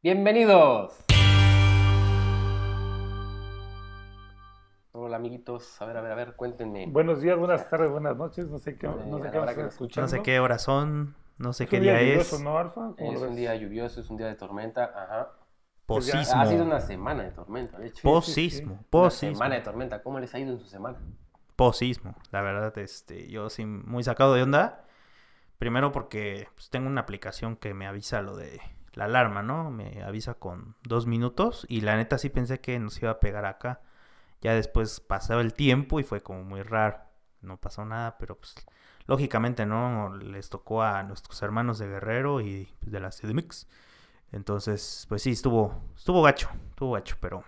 Bienvenidos. Hola amiguitos, a ver, a ver, a ver, cuéntenme. Buenos días, buenas tardes, buenas noches, no sé qué, no sé qué hora que escuchar. No sé qué horas son, no sé Es qué un día lluvioso, es. ¿no, Alfa? ¿Cómo Es un día lluvioso, es un día de tormenta, ajá. Pues Posismo. Ha sido una semana de tormenta, de hecho. Posismo. Una Posismo. semana de tormenta, ¿cómo les ha ido en su semana? Posismo. La verdad, este, yo sí muy sacado de onda. Primero porque pues, tengo una aplicación que me avisa lo de la alarma, ¿no? Me avisa con dos minutos y la neta sí pensé que nos iba a pegar acá. Ya después pasaba el tiempo y fue como muy raro. No pasó nada, pero pues lógicamente, ¿no? Les tocó a nuestros hermanos de Guerrero y de la CDMX. Entonces, pues sí, estuvo, estuvo gacho, estuvo gacho, pero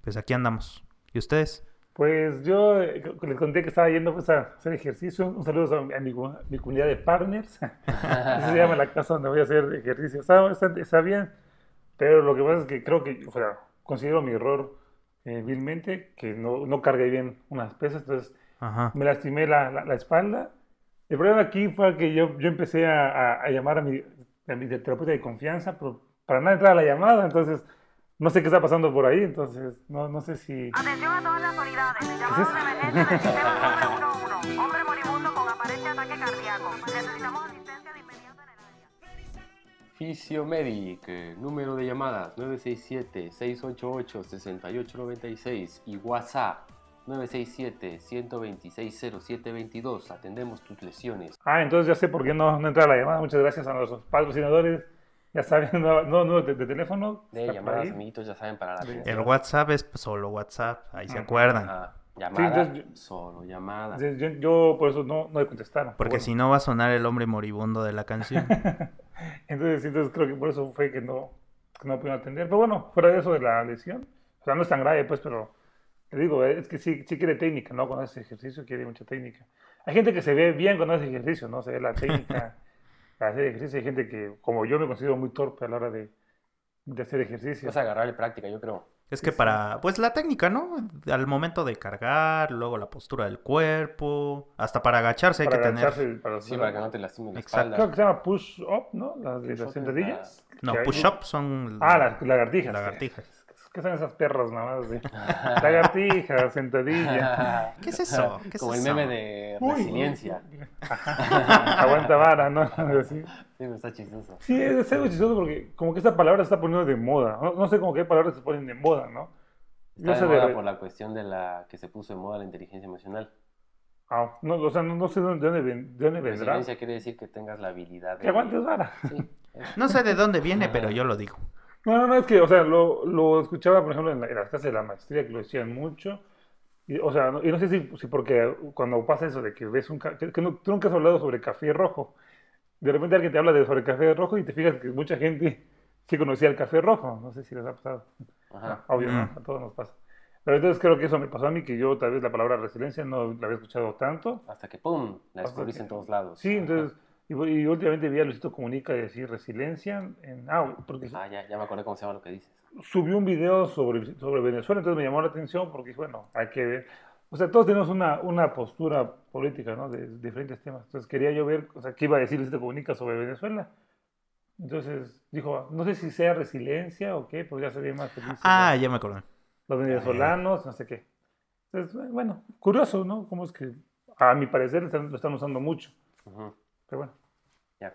pues aquí andamos. ¿Y ustedes? Pues yo eh, les conté que estaba yendo pues, a hacer ejercicio. Un saludo a mi, a mi mi comunidad de partners. Así se llama la casa donde voy a hacer ejercicio. Está, está- está bien, pero lo que pasa es que creo que, o sea, considero mi error eh, vilmente, que no, no cargué bien unas pesas, entonces Ajá. me lastimé la, la- la espalda. El problema aquí fue que yo, yo empecé a, a- a llamar a mi, a mi terapeuta de confianza, pero para nada entrar a la llamada, entonces no sé qué está pasando por ahí, entonces no, no sé si... Atención a todas las unidades. Llamado de emergencia del sistema 911. Hombre moribundo con aparente ataque cardíaco. Necesitamos asistencia de inmediato en el área. Fisiomedic, número de llamadas 967-688-6896 y WhatsApp 967-126-0722. Atendemos tus lesiones. Ah, entonces ya sé por qué no, no entra a la llamada, muchas gracias a nuestros patrocinadores, ya saben, no, no, de, de teléfono. De llamadas, amiguitos, ya saben, para la El atención. WhatsApp es solo WhatsApp, ahí se acuerdan. Ajá, Llamada, yo- solo llamada. Yo, yo por eso no, no le contestaron. Porque Bueno, si no va a sonar el hombre moribundo de la canción. Entonces, entonces creo que por eso fue que no, que no pudieron atender. Pero bueno, fuera de eso de la lesión, o sea, no es tan grave, pues, pero te digo, es que sí, sí quiere técnica, ¿no? Cuando hace ejercicio quiere mucha técnica. Hay gente que se ve bien cuando hace ejercicio, ¿no? Se ve la técnica para hacer ejercicio. Hay gente que, como yo, me considero muy torpe a la hora de, de hacer ejercicio. Vas a agarrarle práctica, yo creo. Es que para, pues la técnica, ¿no? Al momento de cargar, luego la postura del cuerpo, hasta para agacharse hay que tener. agacharse, para Sí, para que no te lastimes la Exacto. Creo espalda. que se llama push-up, ¿no? Las las sentadillas. No, Que hay- push-up son Ah, las lagartijas. lagartijas. ¿Qué son esas perras mamadas de lagartijas, sentadilla? ¿Qué es eso? ¿Qué es Como el eso? meme de resiliencia. Aguanta vara, ¿no? Así. Sí, me está chistoso. Sí, es algo chistoso porque como que esta palabra se está poniendo de moda. No, no sé cómo qué palabras se ponen de moda, ¿no? Está de moda de- por la cuestión de la que se puso de moda la inteligencia emocional. Ah, no, o sea, no, no sé de dónde, ven- de dónde vendrá. Resiliencia quiere decir que tengas la habilidad de... Que aguantes vara. Sí. No sé de dónde viene, pero yo lo digo. No, no, no, es que, o sea, lo, lo escuchaba, por ejemplo, en, la- en las clases de la maestría, que lo decían mucho. Y, o sea, no- y no sé si, si porque cuando pasa eso de que ves un... Que, que no- tú nunca has hablado sobre café rojo. De repente alguien te habla de sobre café rojo y te fijas que mucha gente sí conocía el café rojo. No sé si les ha pasado. Ajá. Obvio, ¿no? Mm. a todos nos pasa. Pero entonces creo que eso me pasó a mí, que yo tal vez la palabra resiliencia no la había escuchado tanto. Hasta que ¡pum! La que- en todos lados. Sí, entonces... Y, y últimamente vi a Luisito Comunica decir resiliencia en... Ah, porque Ah, ya, ya me acordé cómo se llama lo que dices. subió un video sobre, sobre Venezuela, entonces me llamó la atención porque, bueno, hay que ver. O sea, todos tenemos una, una postura política, ¿no? De, diferentes temas. Entonces quería yo ver, o sea, qué iba a decir Luisito Comunica sobre Venezuela. Entonces dijo, no sé si sea resiliencia o qué, porque ya sería más feliz. Ah, ya me acordé. los venezolanos, no sé qué. Entonces, bueno, curioso, ¿no? Cómo es que, a mi parecer, lo están, usando mucho. Ujú. Pero bueno. Ya.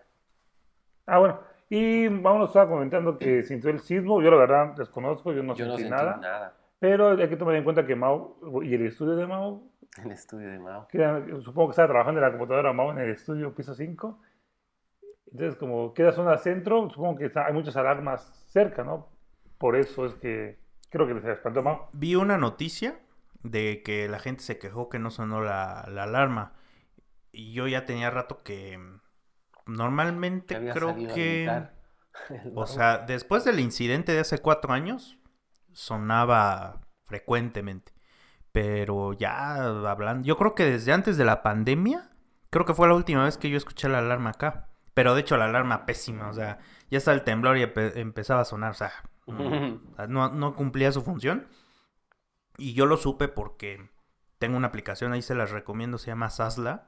Ah, bueno. Y vámonos estaba comentando que sintió el sismo. Yo la verdad desconozco, yo no Yo no sentí sentí nada. nada. Pero hay que tomar en cuenta que Mao y el estudio de Mao, El estudio de Mao. que era- supongo que estaba trabajando en la computadora Mao en el estudio piso 5. Entonces, como queda zona centro, supongo que está- hay muchas alarmas cerca, ¿no? Por eso es que creo que se espantó Mao. Vi una noticia de que la gente se quejó que no sonó la, la alarma. Y yo ya tenía rato que Que normalmente había creo que... El O sea, después del incidente de hace cuatro años, sonaba frecuentemente. Pero ya hablando, yo creo que desde antes de la pandemia, creo que fue la última vez que yo escuché la alarma acá. Pero de hecho la alarma pésima, o sea, ya está el temblor y empe- empezaba a sonar, o sea, no, no- no cumplía su función. Y yo lo supe porque tengo una aplicación, ahí se las recomiendo, se llama Sasla.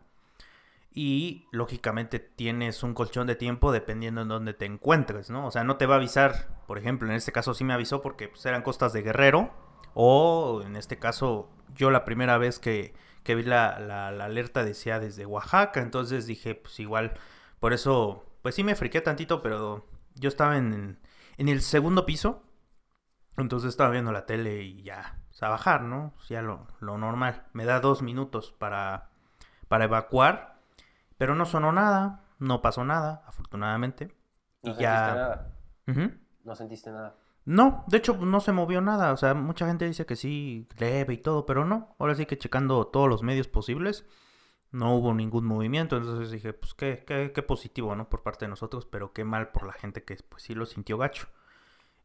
Y lógicamente tienes un colchón de tiempo dependiendo en dónde te encuentres, ¿no? O sea, no te va a avisar, por ejemplo, en este caso sí me avisó porque pues, eran costas de Guerrero. O en este caso, yo la primera vez que, que vi la, la- alerta decía desde Oaxaca. Entonces dije, pues igual, por eso, pues sí me friqué tantito, pero yo estaba en, en el segundo piso. Entonces estaba viendo la tele y ya, pues, a bajar, ¿no? Pues, ya lo, lo normal. Me da dos minutos para, para evacuar, pero no sonó nada, no pasó nada, afortunadamente. No Y sentiste ya... nada. Ujú. No sentiste nada. No, de hecho no se movió nada, o sea, mucha gente dice que sí, leve y todo, pero no. Ahora sí que checando todos los medios posibles, no hubo ningún movimiento, entonces dije, pues qué, qué, qué positivo, ¿no? Por parte de nosotros, pero qué mal por la gente que pues sí lo sintió gacho.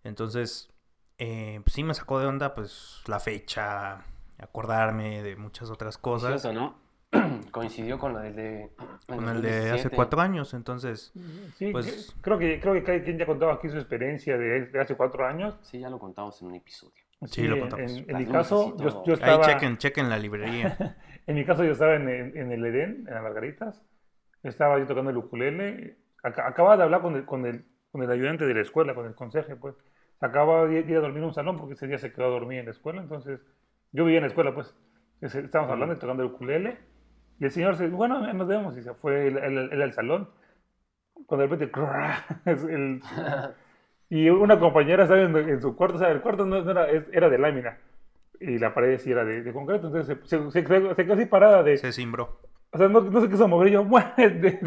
Entonces, eh, pues, sí me sacó de onda, pues la fecha, acordarme de muchas otras cosas, Curioso, ¿no? Coincidió con el de... con el de hace 2017. cuatro años, entonces, Sí, Pues- creo que creo que cada quien ya contaba aquí su experiencia de, de hace cuatro años. Sí, ya lo contamos en un episodio. Sí, lo en- contamos. En, en mi caso, yo, yo ahí estaba, chequen, chequen la librería. en mi caso yo estaba en, el- en el Edén, en las Margaritas. Estaba yo tocando el ukulele. Ac- acababa de hablar con el, con el, con el ayudante de la escuela, con el conserje, pues. Acababa de ir a dormir en un salón porque ese día se quedó a dormir en la escuela. Entonces, yo vivía en la escuela, pues. Estábamos hablando y tocando el ukulele. Y el señor se bueno, nos vemos. Y se fue él, él- él al salón. Cuando de repente, el- y una compañera estaba en, en su cuarto, o sea, el cuarto no, no era, era de lámina. Y la pared sí era de, de concreto. Entonces se, se, se quedó- se quedó así parada de, Se cimbró. o sea, no, no se quiso mover. Y yo, de-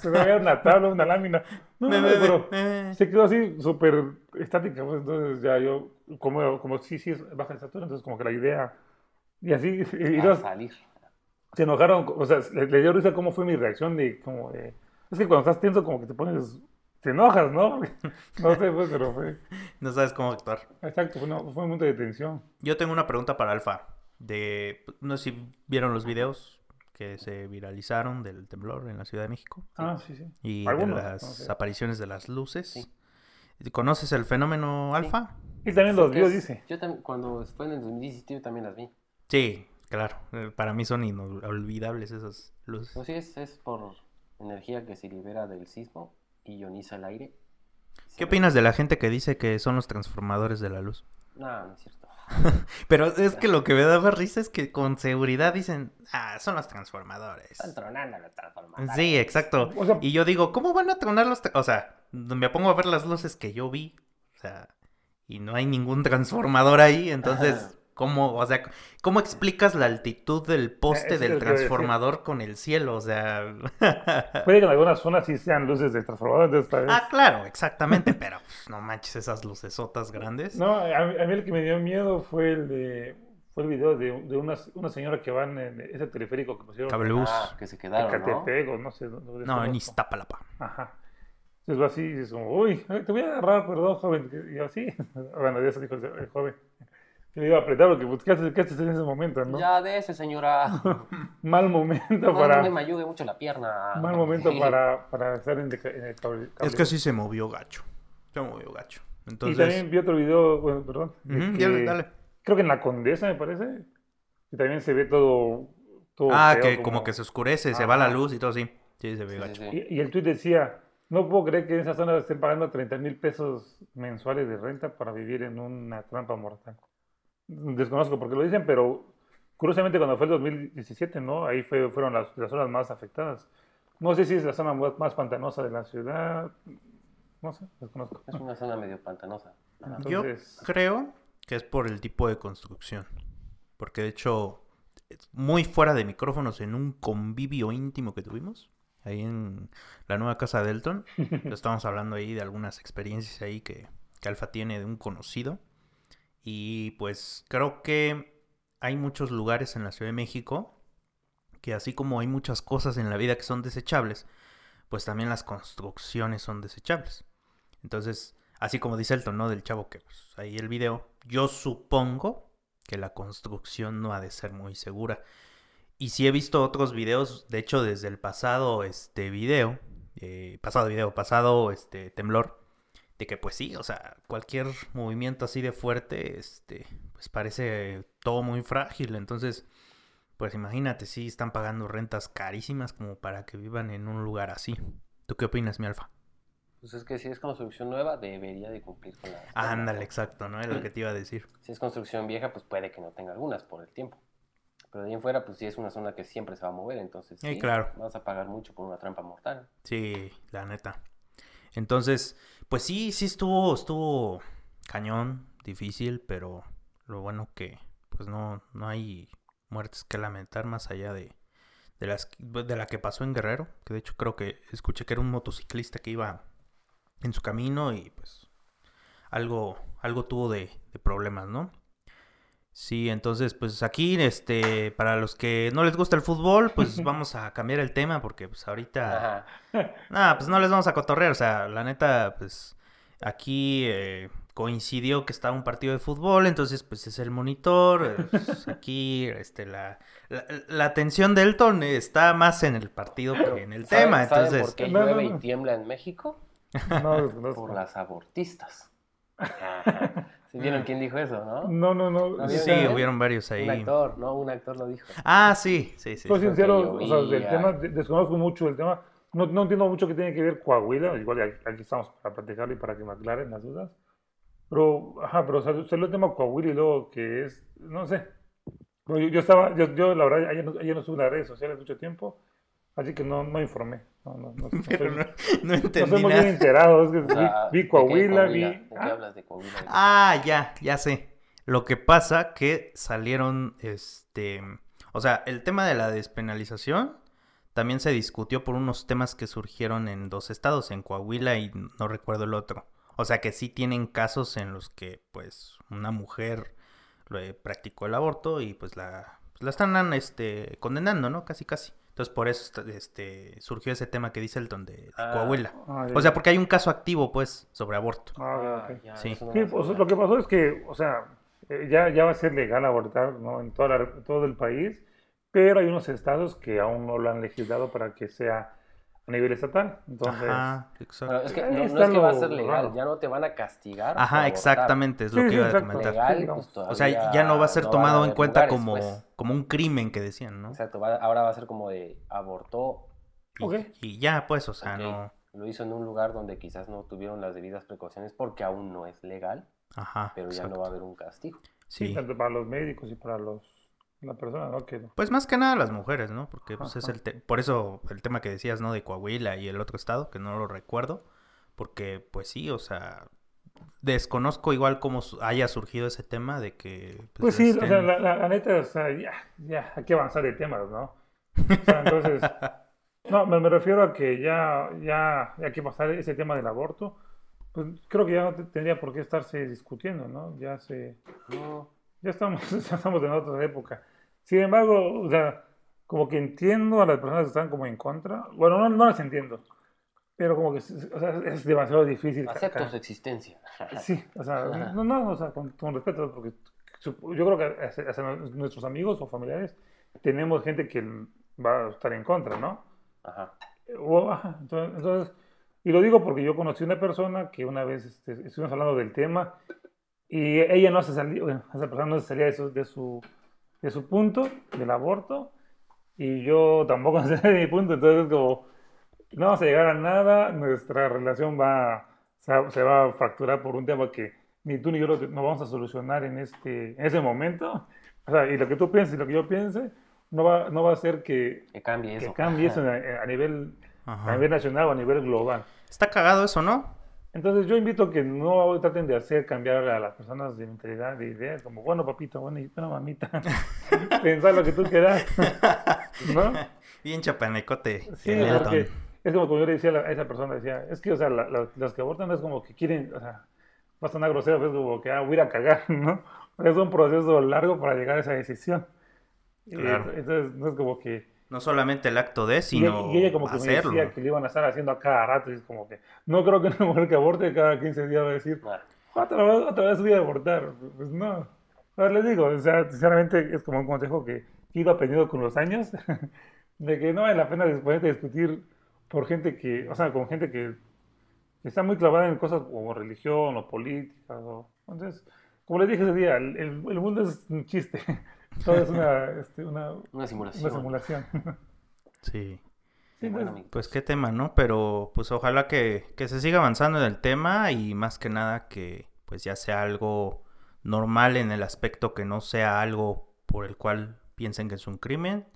se veía una tabla, una lámina. No, no, no, pero se quedó así súper estática. Pues, entonces ya yo, como, como sí, sí es baja estatura, entonces como que la idea. Y así, y, y A los- salir. Se enojaron, o sea, le, le dio risa cómo fue mi reacción de como de, es que cuando estás tenso como que te pones, te enojas, ¿no? No sé, pues, pero fue, No sabes cómo actuar. exacto, fue, un momento de tensión. Yo tengo una pregunta para Alfa. De, no sé si vieron los videos que se viralizaron del temblor en la Ciudad de México Ah, sí, sí. y Algunos, de no las sé. apariciones de las luces. Sí. ¿Conoces el fenómeno Alfa? Y también los vio, dice. Yo también, cuando fue en el 2017, yo también las vi. Sí, claro. Eh, Para mí son inolvidables esas luces. Pues sí, es, es por energía que se libera del sismo y ioniza el aire. ¿Qué opinas de la gente que dice que son los transformadores de la luz? No, no es cierto. Pero es que lo que me daba risa es que con seguridad dicen, ah, son los transformadores. Están tronando los transformadores. Sí, exacto. O sea- y yo digo, ¿cómo van a tronar los... tra- O sea, me pongo a ver las luces que yo vi, o sea, y no hay ningún transformador ahí, entonces, ¿cómo, o sea, cómo explicas la altitud del poste eso es del transformador con el cielo? O sea... Puede que en algunas zonas sí sean luces de transformador, entonces tal vez- ah, claro, exactamente, pero pues, no manches esas lucesotas grandes. No, a mí, a mí el que me dio miedo fue el de, fue el video de, de una, una señora que va en ese teleférico que pusieron Cablebús. Ah, que se en quedaron, ¿no? No sé. No, No, en. Iztapalapa. Ajá. Entonces va así y dices como, uy, te voy a agarrar, perdón, joven. Y yo, sí. Bueno, ya se dijo el, el joven. Que le iba a apretar porque, pues, ¿qué haces, qué haces en ese momento, no? Ya de ese, señora. Mal momento No, para... no me ayude mucho la pierna. Mal momento para, para estar en, el cable. Es que sí se movió gacho. Se movió gacho. Y Entonces... también vi otro video, bueno, perdón. que- dale, dale. Creo que en la Condesa, me parece. Y también se ve todo... todo Ah, feo, que como... que se oscurece, se va la luz y todo así. Sí, se ve Sí, gacho. sí, sí. Y, y el tuit decía, no puedo creer que en esa zona estén pagando 30 mil pesos mensuales de renta para vivir en una trampa mortal. Desconozco por qué lo dicen, pero curiosamente cuando fue el 2017, ¿no? Ahí fue, fueron las, las zonas más afectadas. No sé si es la zona más, más pantanosa de la ciudad, no sé, desconozco. Es una zona medio pantanosa. Entonces- Yo creo que es por el tipo de construcción. Porque de hecho, muy fuera de micrófonos, en un convivio íntimo que tuvimos, ahí en la nueva casa de Elton, estábamos hablando ahí de algunas experiencias ahí que, que Alfa tiene de un conocido. Y pues creo que hay muchos lugares en la Ciudad de México que así como hay muchas cosas en la vida que son desechables, pues también las construcciones son desechables. Entonces, así como dice Elton, ¿no? Del chavo que pues, ahí el video, yo supongo que la construcción no ha de ser muy segura. Y sí he visto otros videos, de hecho desde el pasado este video, eh, pasado video, pasado este temblor, de que pues sí, o sea, cualquier movimiento así de fuerte, este, pues parece todo muy frágil. Entonces, Pues imagínate, sí, están pagando rentas carísimas como para que vivan en un lugar así. ¿Tú qué opinas, mi alfa? Pues es que si es construcción nueva, debería de cumplir con la... Ándale, exacto, ¿no? Es lo que te iba a decir. Si es construcción vieja, pues puede que no tenga algunas por el tiempo. Pero de ahí en fuera, pues sí es una zona que siempre se va a mover, entonces Sí, sí, claro. vas a pagar mucho por una trampa mortal. Sí, la neta. Entonces, pues sí, sí estuvo, estuvo cañón, difícil, pero lo bueno que pues no, no hay muertes que lamentar más allá de, de las de la que pasó en Guerrero, que de hecho creo que escuché que era un motociclista que iba en su camino y pues algo, algo tuvo de, de problemas, ¿no? Sí, entonces, pues aquí, este, para los que no les gusta el fútbol, pues vamos a cambiar el tema porque pues ahorita... Nah, pues no les vamos a cotorrear, o sea, la neta, pues aquí eh, coincidió que estaba un partido de fútbol, entonces pues es el monitor, pues, aquí este, la, la, la atención de Elton está más en el partido que en el ¿Saben- tema, entonces... por qué No, no, llueve no. y tiembla en México? No, desconozco. Por las abortistas. Ajá. ¿Sí vieron quién dijo eso, no? No, no, no. No, o Sí, sea, hubieron varios Un ahí. actor, ¿no? Un actor lo dijo. Ah, sí, sí, sí. Soy sincero, o sea, del tema, de- desconozco mucho el tema. No, no entiendo mucho qué tiene que ver Coahuila. Igual aquí, estamos para platicarlo y para que me aclaren las dudas. Pero, ajá, pero sal- salió el tema Coahuila y luego que es, no sé. Yo, yo estaba, yo, yo la verdad, ayer no, ayer no supe las redes sociales mucho tiempo, así que no, no informé. No, no, no, no Pero no, no no entendí bien enterado. Es que sea, vi, vi ¿de qué Coahuila, vi... ¿De qué ah, hablas de Coahuila? Ah, ya, ya sé. Lo que pasa que salieron, este, o sea, el tema de la despenalización también se discutió por unos temas que surgieron en dos estados, en Coahuila y no recuerdo el otro. O sea que sí tienen casos en los que, pues, una mujer lo, practicó el aborto y pues la, pues, la están, este, condenando, ¿no? Casi, casi. Entonces por eso, este, surgió ese tema que dice Elton de, de Ah. Coahuila. ah, O sea, porque hay un caso activo, pues, sobre aborto. Ah, ya, Sí. Sí, pues, lo que pasó es que, o sea, eh, ya, ya va a ser legal abortar, ¿no? En toda la- todo el país, pero hay unos estados que aún no lo han legislado para que sea a nivel estatal. Entonces, Ajá, Pero exacto. es que no, es que va a lo ser legal, raro. ya no te van a castigar. Ajá, exactamente, es lo Sí, que iba a comentar. Legal, pues, O sea, ya no va a ser no tomado en cuenta lugares, como, pues. como un crimen que decían, ¿no? Exacto, va- ahora va a ser como de abortó, Y, ya, pues, o sea, no. lo hizo en un lugar donde quizás no tuvieron las debidas precauciones porque aún no es legal, Ajá, pero ya no va a haber un castigo. sí, Sí. tanto para los médicos y para los la persona, ¿no? Que, Pues más que nada las mujeres, ¿no? Porque pues es el te- por eso el tema que decías, ¿no? De Coahuila y el otro estado, que no lo recuerdo, porque pues sí, o sea, desconozco igual cómo su- haya surgido ese tema de que Pues sí, o sea, la, la- la neta, o sea, ya, ya, hay que avanzar de temas, ¿no? O sea, entonces, no, me, me refiero a que ya, ya hay que pasar ese tema del aborto, pues creo que ya no te- tendría por qué estarse discutiendo, ¿no? Ya se, No, ya estamos, ya estamos en otra época. Sin embargo, o sea, como que entiendo a las personas que están como en contra, bueno, no, no las entiendo, pero como que es, o sea, es demasiado difícil. acepto su existencia. Sí, o sea, no, no, o sea, con, con respeto, porque yo creo que hacia, hacia nuestros amigos o familiares tenemos gente que va a estar en contra, ¿no? Ajá. O- ajá, entonces, entonces, y lo digo porque yo conocí una persona que una vez este, estuvimos hablando del tema y ella no se salía, bueno, esa persona no se salía de su, de su, de su punto, del aborto, y yo tampoco salía de mi punto, entonces es como, no vamos a llegar a nada, nuestra relación va, se, va- a fracturar por un tema que ni tú ni yo no vamos a solucionar en, este, en ese momento. O sea, y lo que tú pienses y lo que yo piense no va, no va a hacer que, Que cambie que eso. cambie eso a, a nivel, a nivel nacional o a nivel global. Está cagado eso, ¿no? Entonces yo invito a que no traten de hacer cambiar a las personas de mentalidad, de ideas, como, bueno, papito, bueno, y bueno, mamita, pensar lo que tú quieras, ¿no? Bien chapanecote. Sí, el porque es como, como yo le decía a, esa persona, decía, es que, o sea, la- la- las que abortan es como que quieren, o sea, va a sonar grosero, pero es como que, ah, voy a ir a cagar, ¿no? Es un proceso largo para llegar a esa decisión. Y Claro. entonces, no es como que... No solamente el acto de, Y, sino y ella como que me hacerlo. decía que le iban a estar haciendo a cada rato, y es como que, no creo que una mujer que aborte cada 15 días va a decir, otra vez, otra vez voy a abortar. Pues no. A ver, les digo, o sea, sinceramente es como un consejo que he ido aprendiendo con los años, de que no vale la pena después de discutir por gente que, o sea, con gente que está muy clavada en cosas como religión o política. O, entonces, como les dije ese día, el, el- el mundo es un chiste. Todo es una, este, una, Una una simulación. simulación. Sí. Sí, Bueno, pues. Pues qué tema, ¿no? Pero pues ojalá que, que se siga avanzando en el tema y más que nada que pues ya sea algo normal en el aspecto que no sea algo por el cual piensen que es un crimen.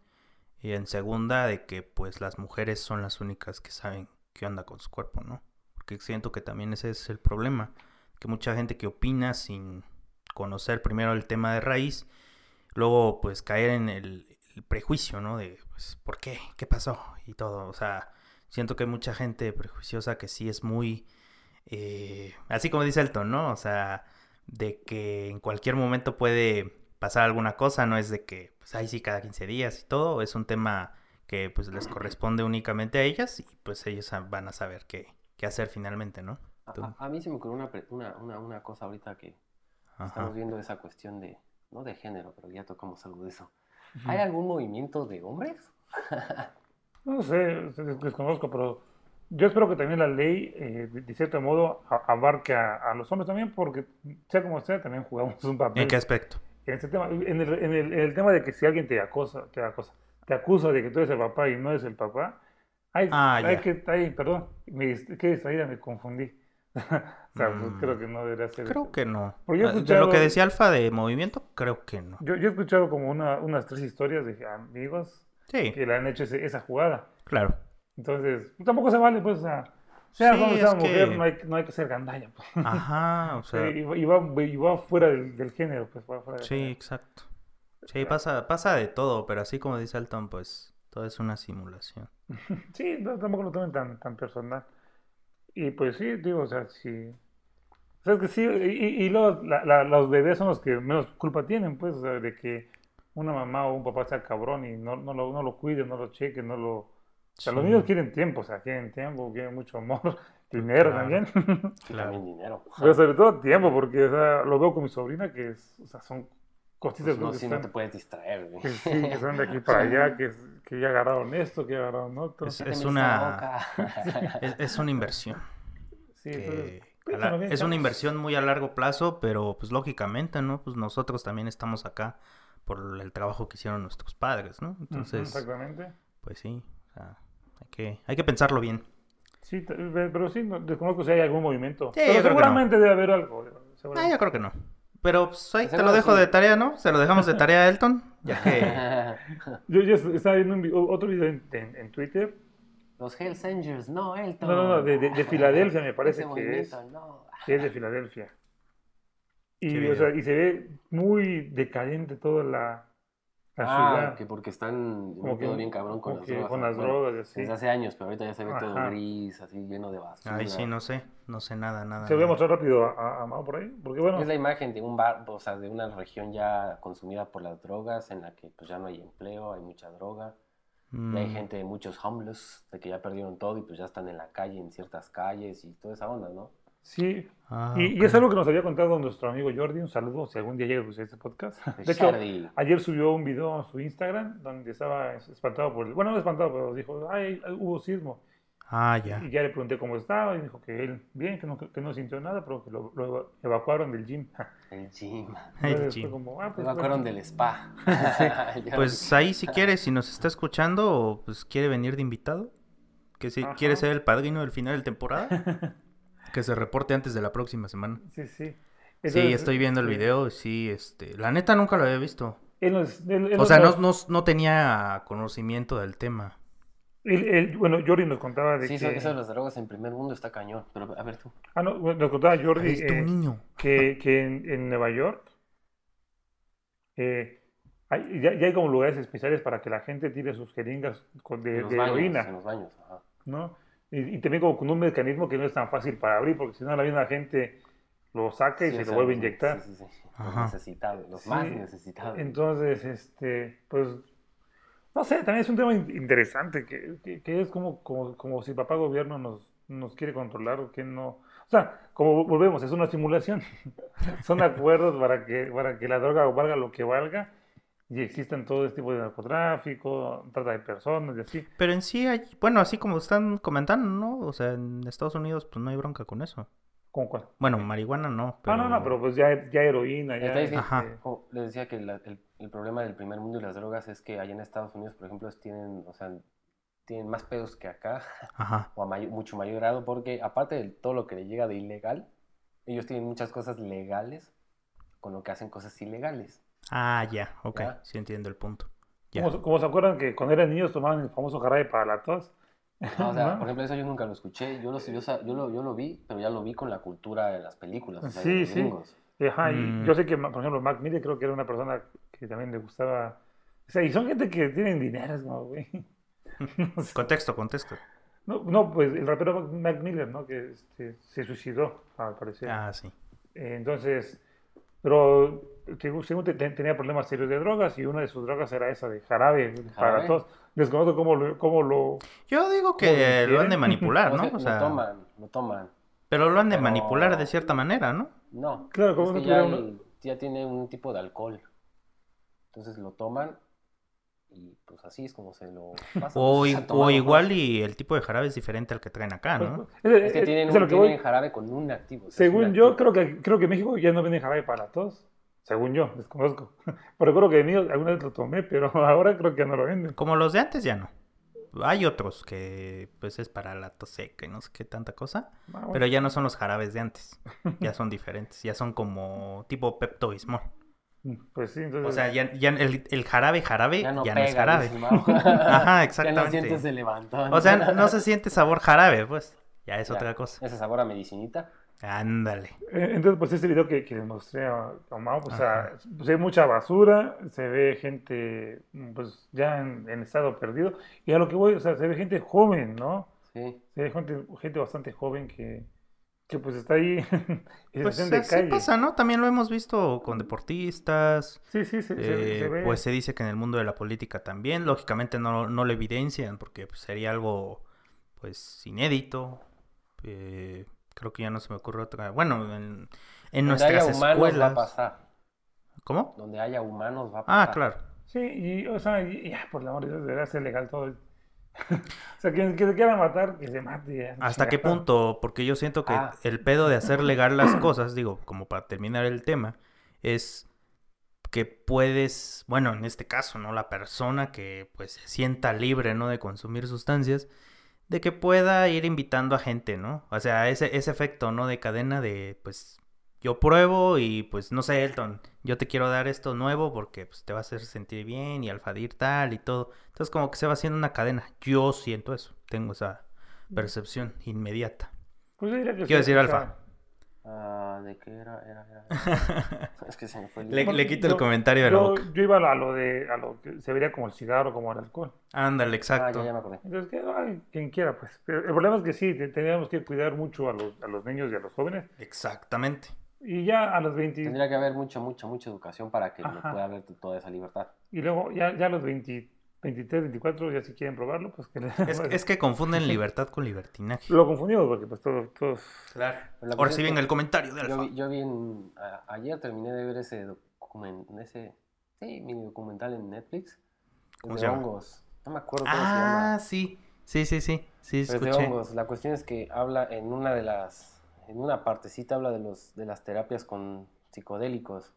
Y en segunda de que pues las mujeres son las únicas que saben qué onda con su cuerpo, ¿no? Porque siento que también ese es el problema. Que mucha gente que opina sin conocer primero el tema de raíz, luego pues caer en el, el prejuicio, ¿no? De, pues, ¿por qué? ¿Qué pasó? Y todo, o sea, siento que hay mucha gente prejuiciosa que sí es muy, eh, así como dice Elton, ¿no? O sea, de que en cualquier momento puede pasar alguna cosa, no es de que, pues, ahí sí, cada 15 días y todo, es un tema que pues les corresponde únicamente a ellas y pues ellos van a saber qué, qué hacer finalmente, ¿no? A, mí se me ocurrió una, una, una, una cosa ahorita que Ajá. estamos viendo esa cuestión de, no de género, pero ya tocamos algo de eso. ¿Hay algún movimiento de hombres? No sé, des- desconozco, pero yo espero que también la ley, eh, de cierto modo, a- abarque a, a los hombres también, porque sea como sea, también jugamos un papel ¿En qué aspecto? en ese tema, en el, en el- en el tema de que si alguien te acosa, te acosa, te acusa de que tú eres el papá y no eres el papá, hay, Ah, hay que, hay, perdón, me, qué distraída, me confundí. o sea, pues, Mm. creo que no debería ser. Creo que no. Yo Ah, De lo que decía Alfa de movimiento, creo que no. Yo, yo he escuchado como una, unas tres historias de amigos Sí, que le han hecho ese- esa jugada. claro. Entonces, tampoco se vale, pues, o sea, sea Sí, hombre, sea es mujer, que- no, hay, no hay que ser gandalla. Pues. Ajá, o sea, y, va- y va, y va fuera del, del género, pues, va fuera del sí, género. exacto. Sí, pasa, pasa de todo, pero así como dice Alton, pues todo es una simulación. Sí, no, tampoco lo tomen tan, tan personal. Y pues sí, digo, o sea, sí. O sea, es que sí, y, y luego la- la- los bebés son los que menos culpa tienen, pues, o sea, de que una mamá o un papá sea cabrón y no, no, lo, no lo cuiden, no lo chequen, no lo... O sea, los Sí. niños quieren tiempo, o sea, quieren tiempo, quieren mucho amor, dinero Claro. también. Claro. también dinero. Pero sobre todo tiempo, porque o sea, lo veo con mi sobrina, que es, o sea, son cositas Pues no, si no están- te puedes distraer, güey. que sí, que son de aquí para allá, que, que ya agarraron esto, que ya agarraron otro. Es- una-. Es, es una inversión. Sí, que la- es una inversión muy a largo plazo, pero pues lógicamente, ¿no? Pues nosotros también estamos acá por el trabajo que hicieron nuestros padres, ¿no? Entonces, exactamente. pues sí, o sea, hay que, hay que pensarlo bien. Sí, pero sí, no- desconozco si hay algún movimiento. Sí, pero yo creo que no. seguramente debe haber algo. Ah, seguramente. yo creo que no. Pero pues ahí te lo dejo sí. de tarea, ¿no? Se lo dejamos de tarea a Elton, ya que... Yo, yo estaba viendo un otro video en, en- en Twitter. Los Hells Angels, no, Elton. No, no, no, de, de- de Filadelfia me parece Ese que es. no. que es de Filadelfia. Y, video. o sea, y se ve muy decadente toda la, la Ah, ciudad. que porque están Como me quedo que- bien cabrón con las drogas. con las Bueno, drogas así. Desde hace años, pero ahorita ya se ve todo gris, así lleno de basura. Ahí sí, no sé, no sé nada, nada. Se voy a mostrar rápido a, a, Mao por ahí. Porque bueno, Es la imagen de un bar, o sea, de una región ya consumida por las drogas, en la que pues ya no hay empleo, hay mucha droga, y hay Mm, gente, muchos homeless, de que ya perdieron todo y pues ya están en la calle, en ciertas calles y toda esa onda, ¿no? sí. ah, Y, es algo que nos había contado nuestro amigo Jordi. Un saludo si algún día llega a este podcast. De hecho, ayer subió un video a su Instagram donde estaba espantado por el. Bueno, no espantado, pero dijo: Ay, hubo sismo. Ah, ya. Y ya le pregunté cómo estaba y dijo que él bien, que no, que no sintió nada, pero que lo, lo evacuaron del gym. El gym. El gym. como, ah, pues, evacuaron bueno. del spa. Pues ahí si quiere, si nos está escuchando o pues quiere venir de invitado, que si Ajá. quiere ser el padrino del final de temporada, que se reporte antes de la próxima semana. Sí, sí. sí, estoy viendo el video, sí, este, la neta nunca lo había visto. él nos- él- él O sea, no, no, no tenía conocimiento del tema. Bueno, Jordi nos contaba de Sí, que. eso, eso de las drogas en primer mundo está cañón. Pero a ver tú. Ah, no, nos contaba Jordi eh, niño. que, que en, en Nueva York eh, hay, ya, ya hay como lugares especiales para que la gente tire sus jeringas con- de, En los de baños, heroína, En los baños. ajá. ¿no? Y, y también como con un mecanismo que no es tan fácil para abrir, porque si no la misma gente lo saca y Sí, se lo vuelve a inyectar. Sí, sí, sí. Los necesitados, los Sí, más necesitados. Entonces, este, pues, no sé, también es un tema in- interesante, que es como, como, como si papá gobierno nos, nos quiere controlar o que no. O sea, como volvemos, es una simulación. Son acuerdos para que, para que la droga valga lo que valga y existan todo este tipo de narcotráfico, trata de personas y así. Pero en sí, hay, bueno, así como están comentando, ¿no? O sea, en Estados Unidos pues no hay bronca con eso. ¿Cómo cuál? Bueno, marihuana no, Ah, no, no, pero pues ya, ya heroína, ya. Entonces, Ajá. este, como les decía que la- el el problema del primer mundo y las drogas es que allá en Estados Unidos, por ejemplo, tienen, o sea, tienen más pedos que acá, Ajá. o a mayo- mucho mayor grado, porque aparte de todo lo que le llega de ilegal, ellos tienen muchas cosas legales con lo que hacen cosas ilegales. Ah, ya, ok, Ya. sí entiendo el punto. Como, como se acuerdan que cuando eran niños tomaban el famoso jarabe para la tos. No, o sea, ¿No? por ejemplo, eso yo nunca lo escuché, yo lo, yo, yo lo, yo lo vi, pero ya lo vi con la cultura de las películas, o sea, de Sí, los sí. ajá, y Mm. yo sé que, por ejemplo, Mac Miller creo que era una persona que también le gustaba. O sea, y son gente que tienen dinero, como, güey. No, sé. Contexto, contexto. no, no, pues el rapero Mac- Mac Miller, ¿no? Que este, se suicidó, al parecer. Ah, sí. Eh, entonces, pero según, te- te- tenía problemas serios de drogas y una de sus drogas era esa de jarabe para todos. Desconozco cómo lo, cómo lo... Yo digo ¿Cómo que lo lo han de manipular, No O lo sea, toman, lo toman. pero lo han de pero- manipular de cierta manera, ¿no? No, Claro, es como que no ya, ya tiene un tipo de alcohol. Entonces lo toman y pues así es como se lo pasan. O, tomado, igual y el tipo de jarabe es diferente al que traen acá, ¿no? Es, Es que tienen, un, voy. jarabe con un activo. o sea, es un Según yo, activo. creo que, creo que en México ya no venden jarabe para todos. Según yo, desconozco. Pero creo que de niño alguna vez lo tomé, pero ahora creo que ya no lo venden. Como los de antes ya no. Hay otros que pues es para la tos seca y no sé qué tanta cosa. Ah, bueno. Pero ya no son los jarabes de antes. Ya son diferentes. Ya son como tipo Pepto Bismol. Pues sí, entonces... O sea, ya, ya el, el jarabe jarabe Ya ya no no, pega, es jarabe. Ajá, Ya no exactamente. sientes el levantón. O sea, no se siente sabor jarabe, pues. Ya es Ya, otra cosa. Ese sabor a medicinita. Ándale. Eh, Entonces, pues ese video que, que les mostré a, a Mau, o sea, Ajá. se ve mucha basura, se ve gente, pues ya en, en estado perdido. Y a lo que voy, o sea, se ve gente joven, ¿no? Sí. Se ve gente, gente bastante joven que, que pues está ahí Pues situación de así calle. pasa, ¿no? También lo hemos visto con deportistas. Sí, sí, se, se- eh, se ve. pues se dice que en el mundo de la política también. Lógicamente no, no lo evidencian porque pues, sería algo pues inédito. Eh, creo que ya no se me ocurre otra. Bueno, en, en Donde haya nuestras humanos va a escuelas. pasar. ¿Cómo? Donde haya humanos va a pasar. Ah, claro. Sí, y, o sea, y, ya, por el amor de Dios, debería ser legal todo. o sea, quien, se quiera matar, que se mate. ¿Hasta qué punto? Porque yo siento que Ah. el pedo de hacer legal las cosas, digo, como para terminar el tema, es que puedes, bueno, en este caso, ¿no? La persona que pues se sienta libre, ¿no? De consumir sustancias, de que pueda ir invitando a gente, ¿no? O sea, ese, ese efecto, ¿no? De cadena de, pues, yo pruebo y pues, no sé, Elton, yo te quiero dar esto nuevo porque pues, te va a hacer sentir bien y alfadir tal y todo. Entonces como que se va haciendo una cadena. Yo siento eso, tengo esa percepción inmediata. Pues yo diría que Quiero decir alfa. Ah, ¿De qué era? Era, era- Es que se me fue el... Le, Bueno, le quito el comentario de la yo, boca. yo iba a lo de a lo que se vería como el cigarro, como el alcohol. Ándale, Ah, exacto. ya, ya me acordé. Entonces, que ay, quien quiera, pues. Pero el problema es que sí, te- teníamos que cuidar mucho a los, a los niños y a los jóvenes. Exactamente. Y ya a los 20, Tendría que haber mucha, mucha, mucha educación para que Ajá. pueda haber toda esa libertad. y luego ya, ya a los 20, 23, 24, ya si quieren probarlo, pues que Es, es que confunden libertad con libertinaje. Lo confundimos porque pues todos, todos... Claro. Ahora sí que el comentario de Yo Alfa. vi, yo vi en, a- ayer terminé de ver ese documental, ese, sí, mini documental en Netflix. ¿Cómo de se llama? hongos. No me acuerdo cómo Ah, se llama. sí. Sí, sí, sí. Sí, Pero es de escuché. hongos. La cuestión es que habla en una de las, en una partecita habla de los, de las terapias con psicodélicos,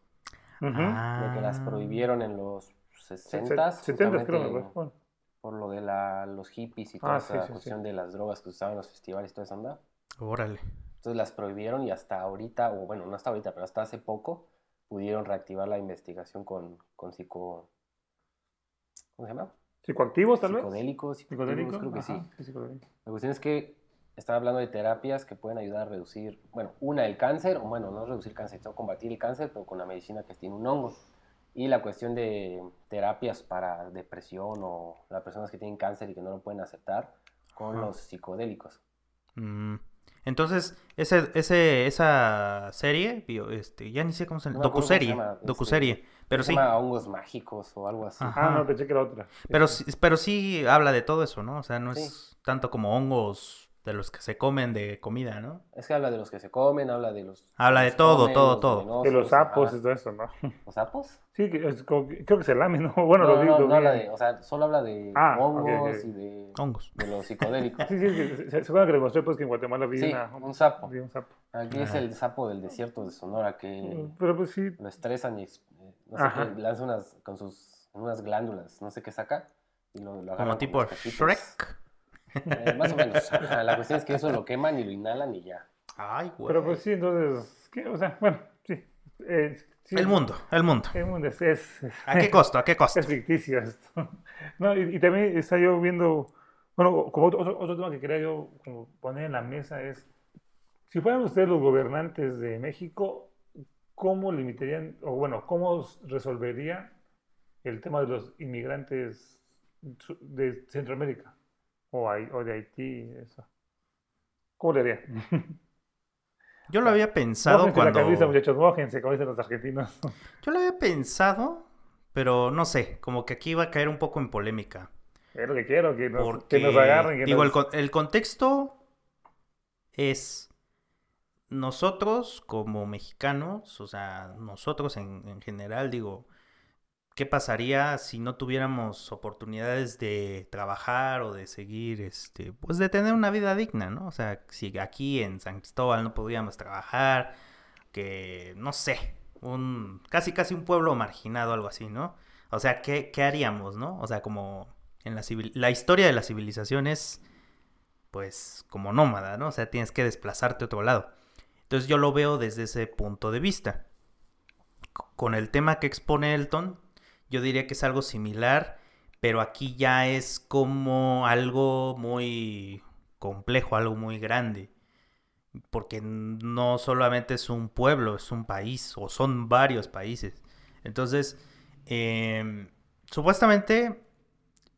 Ujú. de que las Ah. prohibieron en los Se- 60 se- 70 creo, me acuerdo. Bueno, por lo de la, los hippies y toda Ah, esa sí, sí. cuestión de las drogas que se usaban en los festivales y toda esa onda. Órale. Entonces las prohibieron y hasta ahorita, o bueno, no hasta ahorita, pero hasta hace poco, pudieron reactivar la investigación con, con psico... ¿Cómo se llama? ¿Psicoactivos tal vez? Psicodélicos, ¿Psicodélicos? creo que Ajá, sí. psicodélicos. La cuestión es que estaba hablando de terapias que pueden ayudar a reducir, bueno, una, el cáncer, o bueno, no reducir cáncer, sino combatir el cáncer, pero con la medicina que tiene un hongo. Y la cuestión de terapias para depresión o las personas que tienen cáncer y que no lo pueden aceptar con Ajá. los psicodélicos. Mm. Entonces, ese, ese, esa serie, bio- este, ya ni sé cómo se No llama, cómo se docuserie, llama, este, docuserie, pero Se sí, llama hongos mágicos o algo así. Ajá. Ah, no, pensé que era otra. pero sí, pero sí habla de todo eso, ¿no? O sea, no es tanto como hongos de los que se comen de comida, ¿no? Es que habla de los que se comen, habla de los. Habla de todo, comen, todo, todo. venenosos, De los sapos y todo eso, ¿no? ¿Los sapos? Sí, que es creo que se lamen, ¿no? Bueno, no, lo vi. no, no habla de. O sea, solo habla de Ah, hongos y de, Hongos. de los psicodélicos. Sí, sí, es que se, se acuerdan que les mostré pues que en Guatemala vi Sí, una- un sapo. vi un sapo. Aquí es Ajá. el sapo del desierto de Sonora que Pero pues sí, lo estresan y eh, no sé Ajá. qué, lanza unas, con sus, unas glándulas, no sé qué saca. Y lo, lo agarran Como tipo. Shrek. Eh, más o menos. La cuestión es que eso lo queman y lo inhalan y ya. Ay, güey. Pero pues sí, entonces, ¿qué? o sea, bueno, sí. eh, sí, El mundo, el mundo. El mundo es, es, es- ¿A qué costo? ¿A qué costo? es ficticio esto. No, y, y también está yo viendo, bueno, como otro, otro- otro tema que quería yo como poner en la mesa es, si fueran ustedes los gobernantes de México, ¿cómo limitarían, o bueno, cómo resolvería el tema de los inmigrantes de Centroamérica o, o de Haití? Eso. ¿Cómo le haría? Yo lo había pensado Mójense la cuando... camisa, muchachos, mójense, como dicen los argentinos. Yo lo había pensado, pero no sé, como que aquí iba a caer un poco en polémica. Es lo que quiero, que nos, Porque, que nos agarren. Que digo, el, nos- con- el contexto es nosotros como mexicanos, o sea, nosotros en, en general, digo, ¿qué pasaría si no tuviéramos oportunidades de trabajar o de seguir, este, pues de tener una vida digna, ¿no? O sea, si aquí en San Cristóbal no podríamos trabajar, que, no sé, un, casi casi un pueblo marginado, algo así, ¿no? O sea, ¿qué, qué haríamos, no? O sea, como en la, civil- la historia de la civilización es, pues, como nómada, ¿no? O sea, tienes que desplazarte a otro lado. Entonces yo lo veo desde ese punto de vista. Con el tema que expone Elton, yo diría que es algo similar, pero aquí ya es como algo muy complejo, algo muy grande. Porque no solamente es un pueblo, es un país, o son varios países. Entonces, em, supuestamente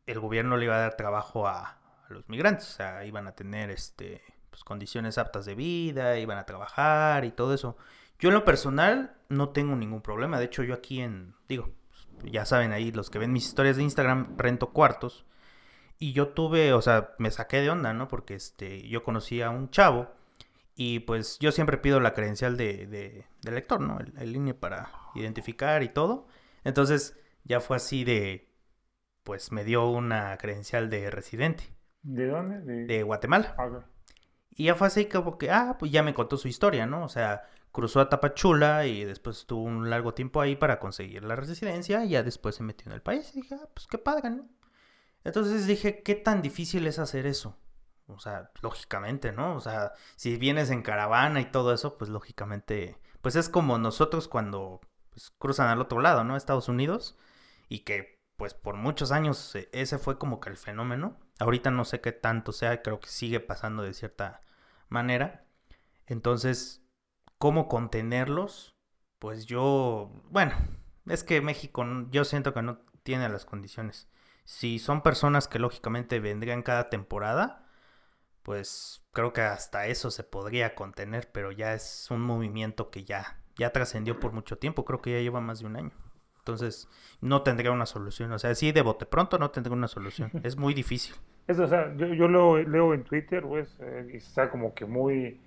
el gobierno le iba a dar trabajo a, los migrantes, o sea, iban a tener este, pues, condiciones aptas de vida, iban a trabajar y todo eso. Yo en lo personal no tengo ningún problema, de hecho yo aquí en, digo, ya saben ahí los que ven mis historias de Instagram, rento cuartos. Y yo tuve, o sea, me saqué de onda, ¿no? Porque este, yo conocí a un chavo y pues yo siempre pido la credencial de, de, de lector, ¿no? El, el INE para identificar y todo. Entonces ya fue así de, pues me dio una credencial de residente ¿De dónde? De... de Guatemala. Ah. Y ya fue así como que, ah, pues ya me contó su historia, ¿no? O sea, cruzó a Tapachula y después estuvo un largo tiempo ahí para conseguir la residencia y ya después se metió en el país. Y dije, ah, pues qué padre, ¿no? Entonces dije, ¿qué tan difícil es hacer eso? O sea, lógicamente, ¿no? O sea, si vienes en caravana y todo eso, pues lógicamente, pues es como nosotros cuando pues, cruzan al otro lado, ¿no? Estados Unidos, y que pues por muchos años eh, ese fue como que el fenómeno. Ahorita no sé qué tanto sea, creo que sigue pasando de cierta manera. Entonces, ¿cómo contenerlos? Pues yo, bueno, es que México yo siento que no tiene las condiciones. Si son personas que lógicamente vendrían cada temporada, pues creo que hasta eso se podría contener, pero ya es un movimiento que ya, ya trascendió por mucho tiempo, creo que ya lleva más de un año. Entonces, no tendría una solución. O sea, sí, de bote pronto no tendría una solución. Es muy difícil. Eso, o sea, yo, yo leo, leo en Twitter, pues, eh, y está como que muy,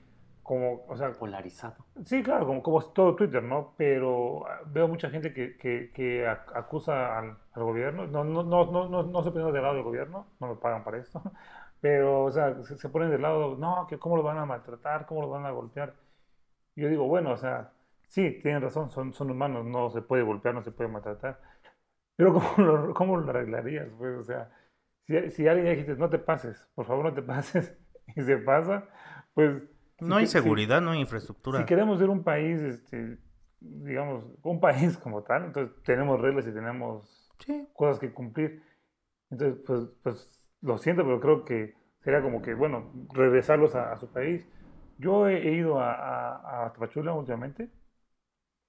como, o sea, Polarizado. sí, claro, como, como todo Twitter, ¿no? Pero ah, veo mucha gente que, que, que ac- acusa al, al gobierno, no, no, no, no, no, no se ponen del lado del gobierno, no me pagan para esto, pero, o sea, se, se ponen del lado, no, que cómo lo van a maltratar, cómo lo van a golpear. Yo digo, bueno, o sea, sí, tienen razón, son, son humanos, no se puede golpear, no se puede maltratar, pero ¿cómo lo, cómo lo arreglarías? Pues, o sea, si, si alguien ya dijiste, no te pases, por favor no te pases, y se pasa, pues... No si hay que- si- seguridad, no hay infraestructura. si queremos ser un país, este, digamos, un país como tal, entonces tenemos reglas y tenemos Sí, cosas que cumplir. Entonces, pues, pues lo siento, pero creo que sería como que, bueno, regresarlos a, a su país. Yo he, he ido a, a, a Tapachula últimamente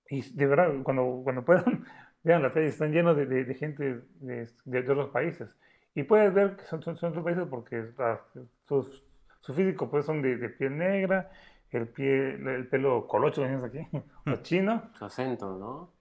y de verdad, cuando, cuando puedan, vean las calles, están llenos de, de- de gente de, de, otros países. Y puedes ver que son, son, son otros países porque ah, sus- su físico pues son de, de piel negra, el, pie, el pelo colocho, ¿ves aquí? O chino. Su acento, ¿no?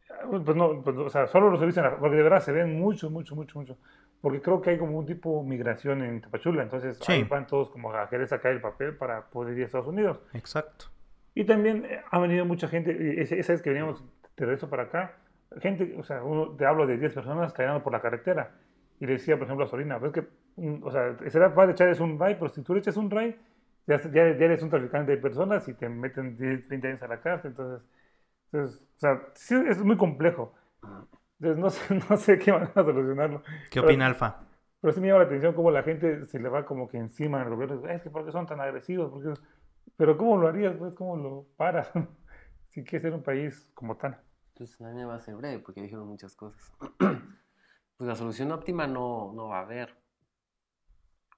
Pues no, pues, o sea, solo los he visto en la- porque de verdad se ven mucho, mucho, mucho, mucho. Porque creo que hay como un tipo de migración en Tapachula, entonces Sí. ahí van todos como a querer sacar el papel para poder ir a Estados Unidos. exacto. Y también eh, ha venido mucha gente, esa vez que veníamos de regreso para acá, gente, o sea, uno, te hablo de 10 personas caminando por la carretera. Y le decía, por ejemplo, a Sorina, pues que, mm, o sea, será fácil echarles un ray, pero si tú le echas un ray, ya, ya, ya eres un traficante de personas y te meten 10, 20 años a la cárcel. Entonces, entonces, o sea, sí, es muy complejo. Entonces no sé, no sé qué van a solucionarlo. ¿Qué Pero- opina Alfa? Pero sí me llama la atención cómo la gente se le va como que encima al gobierno. Es que ¿por qué son tan agresivos? ¿Por qué? Pero ¿cómo lo harías? Pues, ¿Cómo lo paras? si quieres ser un país como tal. Pues la mía va a ser breve porque dijeron muchas cosas. Pues la solución óptima no, no va a haber.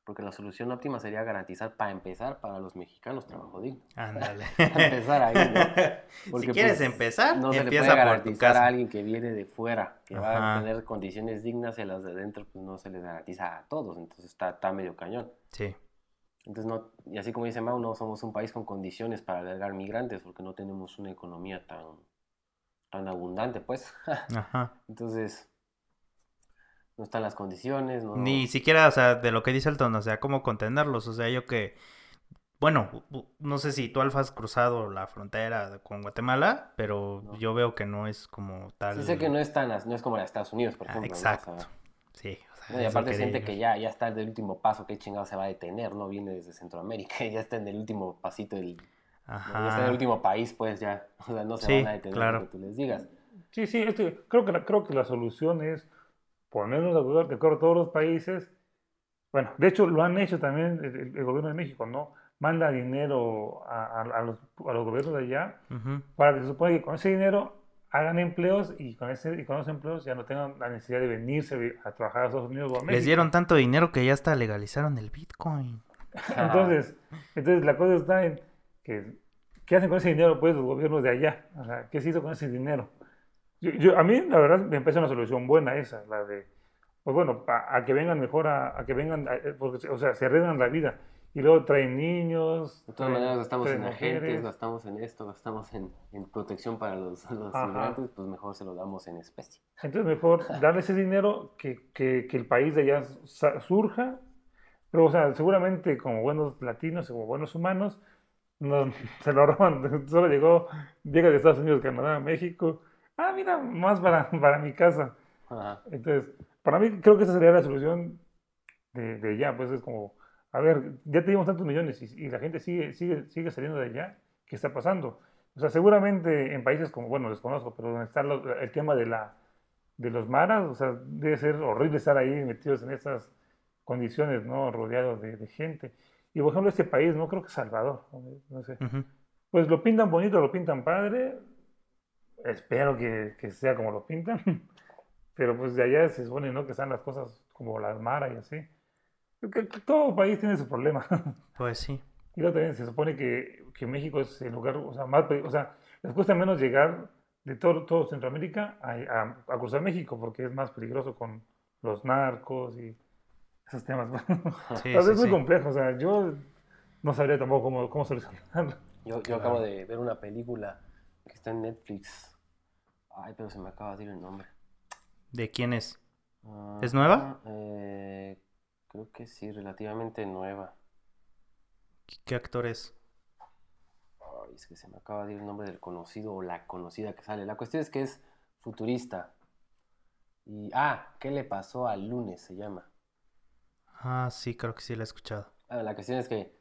Porque la solución óptima sería garantizar, para empezar, para los mexicanos trabajo digno. Ándale. Para empezar ahí, ¿no? si Porque, quieres pues, empezar, no se le puede por tu garantizar a alguien que viene de fuera, que va a tener condiciones dignas y las de adentro, pues no se les garantiza a todos. Entonces está, está medio cañón. Sí, Entonces, no, y así como dice Mau, no somos un país con condiciones para albergar migrantes porque no tenemos una economía tan, tan abundante, pues. ajá. Entonces, no están las condiciones, no... Ni siquiera, o sea, de lo que dice Elton, o sea, cómo contenerlos. O sea, yo que, bueno, no sé si tú, Alfa, has cruzado la frontera con Guatemala, pero No. yo veo que no es como tal. Sí sé que no es tan, no es como la de Estados Unidos, por Ah, ejemplo. ¿no? O exacto. sea, Sí, o sea, no, y aparte siente yo. que ya, ya está del último paso, que chingado se va a detener, ¿no? Viene desde Centroamérica y ya está en el último pasito del... ¿no? Ya está en el Ajá. último país, pues ya, o sea, no se Sí, van a detener claro. lo que tú les digas. Sí, sí, este, creo, que la, creo que la solución es ponernos de acuerdo, de acuerdo todos los países. Bueno, de hecho lo han hecho también el, el- gobierno de México, ¿no? Manda dinero a, a- a los, a los gobiernos de allá Ujú. para que se supone que con ese dinero hagan empleos y con, ese, y con esos empleos ya no tengan la necesidad de venirse a trabajar a Estados Unidos o a México. Les dieron tanto dinero que ya hasta legalizaron el Bitcoin. Entonces, entonces la cosa está en que ¿qué hacen con ese dinero pues los gobiernos de allá? O sea, ¿qué se hizo con ese dinero? Yo, yo- a mí la verdad me parece una solución buena esa, la de pues bueno, pa- a que vengan mejor a, a que vengan, a- eh, porque, o sea, se arreglan la vida y luego traen niños, De todas traen- maneras gastamos en agentes, gastamos en esto, gastamos en, en protección para los, los Ajá. migrantes, pues mejor se lo damos en especie. Entonces mejor darle ese dinero que, que, que el país de allá surja, pero o sea, seguramente como buenos latinos, como buenos humanos, no, se lo roban. Solo llegó, llega de Estados Unidos, Canadá, México. Ah, mira, más para, para mi casa. Ajá. Entonces, para mí creo que esa sería la solución de, de ya, pues es como, a ver, ya tenemos tantos millones y, y la gente sigue, sigue, sigue saliendo de allá, ¿qué está pasando? O sea, seguramente en países como, bueno, desconozco, pero donde está lo- el tema de, la, de los maras, o sea, debe ser horrible estar ahí metidos en esas condiciones, ¿no? Rodeados de, de gente. Y por ejemplo, este país, no creo que Salvador, no sé. Pues lo pintan bonito, lo pintan padre. Espero que, que sea como lo pintan. Pero pues de allá se supone, ¿no? Que están las cosas como las maras y así. Que- que todo país tiene su problema. Pues sí. Y luego también se supone que, que México es el lugar, o sea, más, o sea, les cuesta menos llegar de todo, todo Centroamérica a, a- a cruzar México porque es más peligroso con los narcos y esos temas. Sí, Pero sí, es muy sí. complejo, o sea, yo no sabría tampoco cómo, cómo solucionarlo. Yo, yo Claro. acabo de ver una película que está en Netflix. Ay, pero se me acaba de ir el nombre. ¿De quién es? Ah, ¿Es nueva? eh, creo que sí, relativamente nueva. ¿Qué actor es? Ay, es que se me acaba de ir el nombre del conocido o la conocida que sale. La cuestión es que es futurista. Y, ah, ¿qué le pasó al lunes? Se llama. Ah, sí, creo que sí la he escuchado. Ah, la cuestión es que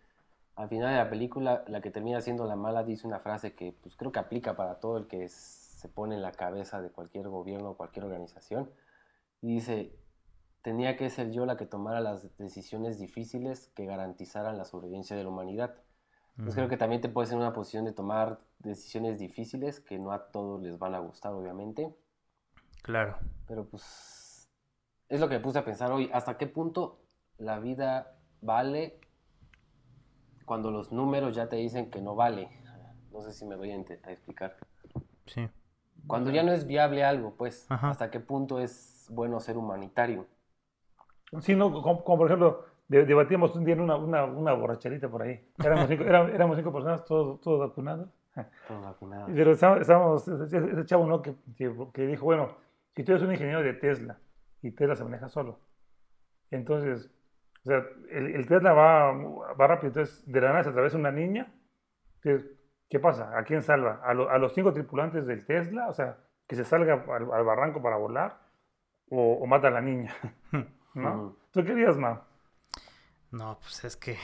al final de la película, la que termina siendo la mala dice una frase que pues creo que aplica para todo el que es- se pone en la cabeza de cualquier gobierno o cualquier organización. Y dice, tenía que ser yo la que tomara las decisiones difíciles que garantizaran la sobrevivencia de la humanidad. Pues creo que también te puedes en una posición de tomar decisiones difíciles que no a todos les van a gustar, obviamente. Claro. Pero pues es lo que me puse a pensar hoy. ¿Hasta qué punto la vida vale cuando los números ya te dicen que no vale? No sé si me voy a, a explicar. Sí. Cuando ya no es viable algo, pues, Ajá. ¿hasta qué punto es bueno ser humanitario? Sí, no, como, como por ejemplo, de- debatíamos un día en una, una, una borracherita por ahí. Éramos cinco, era- éramos cinco personas, todos, todos vacunados. Todos vacunados. Pero estábamos, ese ese chavo, ¿no? Que, que, que dijo, bueno, si tú eres un ingeniero de Tesla y Tesla se maneja solo, entonces, o sea, el, el Tesla va, va rápido, entonces de la nada se atraviesa una niña, ¿qué pasa? ¿A quién salva? ¿A, lo- a los cinco tripulantes del Tesla? O sea, que se salga al, al barranco para volar o, o mata a la niña, ¿no? ¿Tú qué harías, ma? No, pues es que.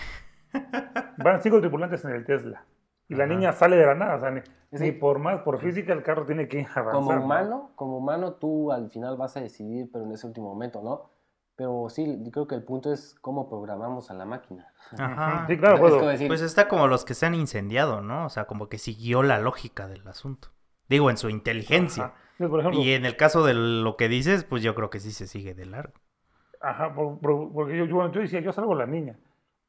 Van cinco tripulantes en el Tesla Y la Ajá. niña sale de la nada, o sea, ni, Sí. ni por más, por física, el carro tiene que avanzar. como ¿no? humano, como humano tú al final vas a decidir, pero en ese último momento, ¿no? Pero sí, yo creo que el punto es cómo programamos a la máquina. Ajá. Sí, claro, puedo. decir, Pues está como los que se han incendiado, ¿no? O sea, como que siguió la lógica del asunto. Digo, en su inteligencia. Ajá. Sí, por ejemplo, Y en el caso de lo que dices, pues yo creo que sí se sigue de largo. ajá, por- por- porque yo, yo, yo decía, yo salvo a la niña.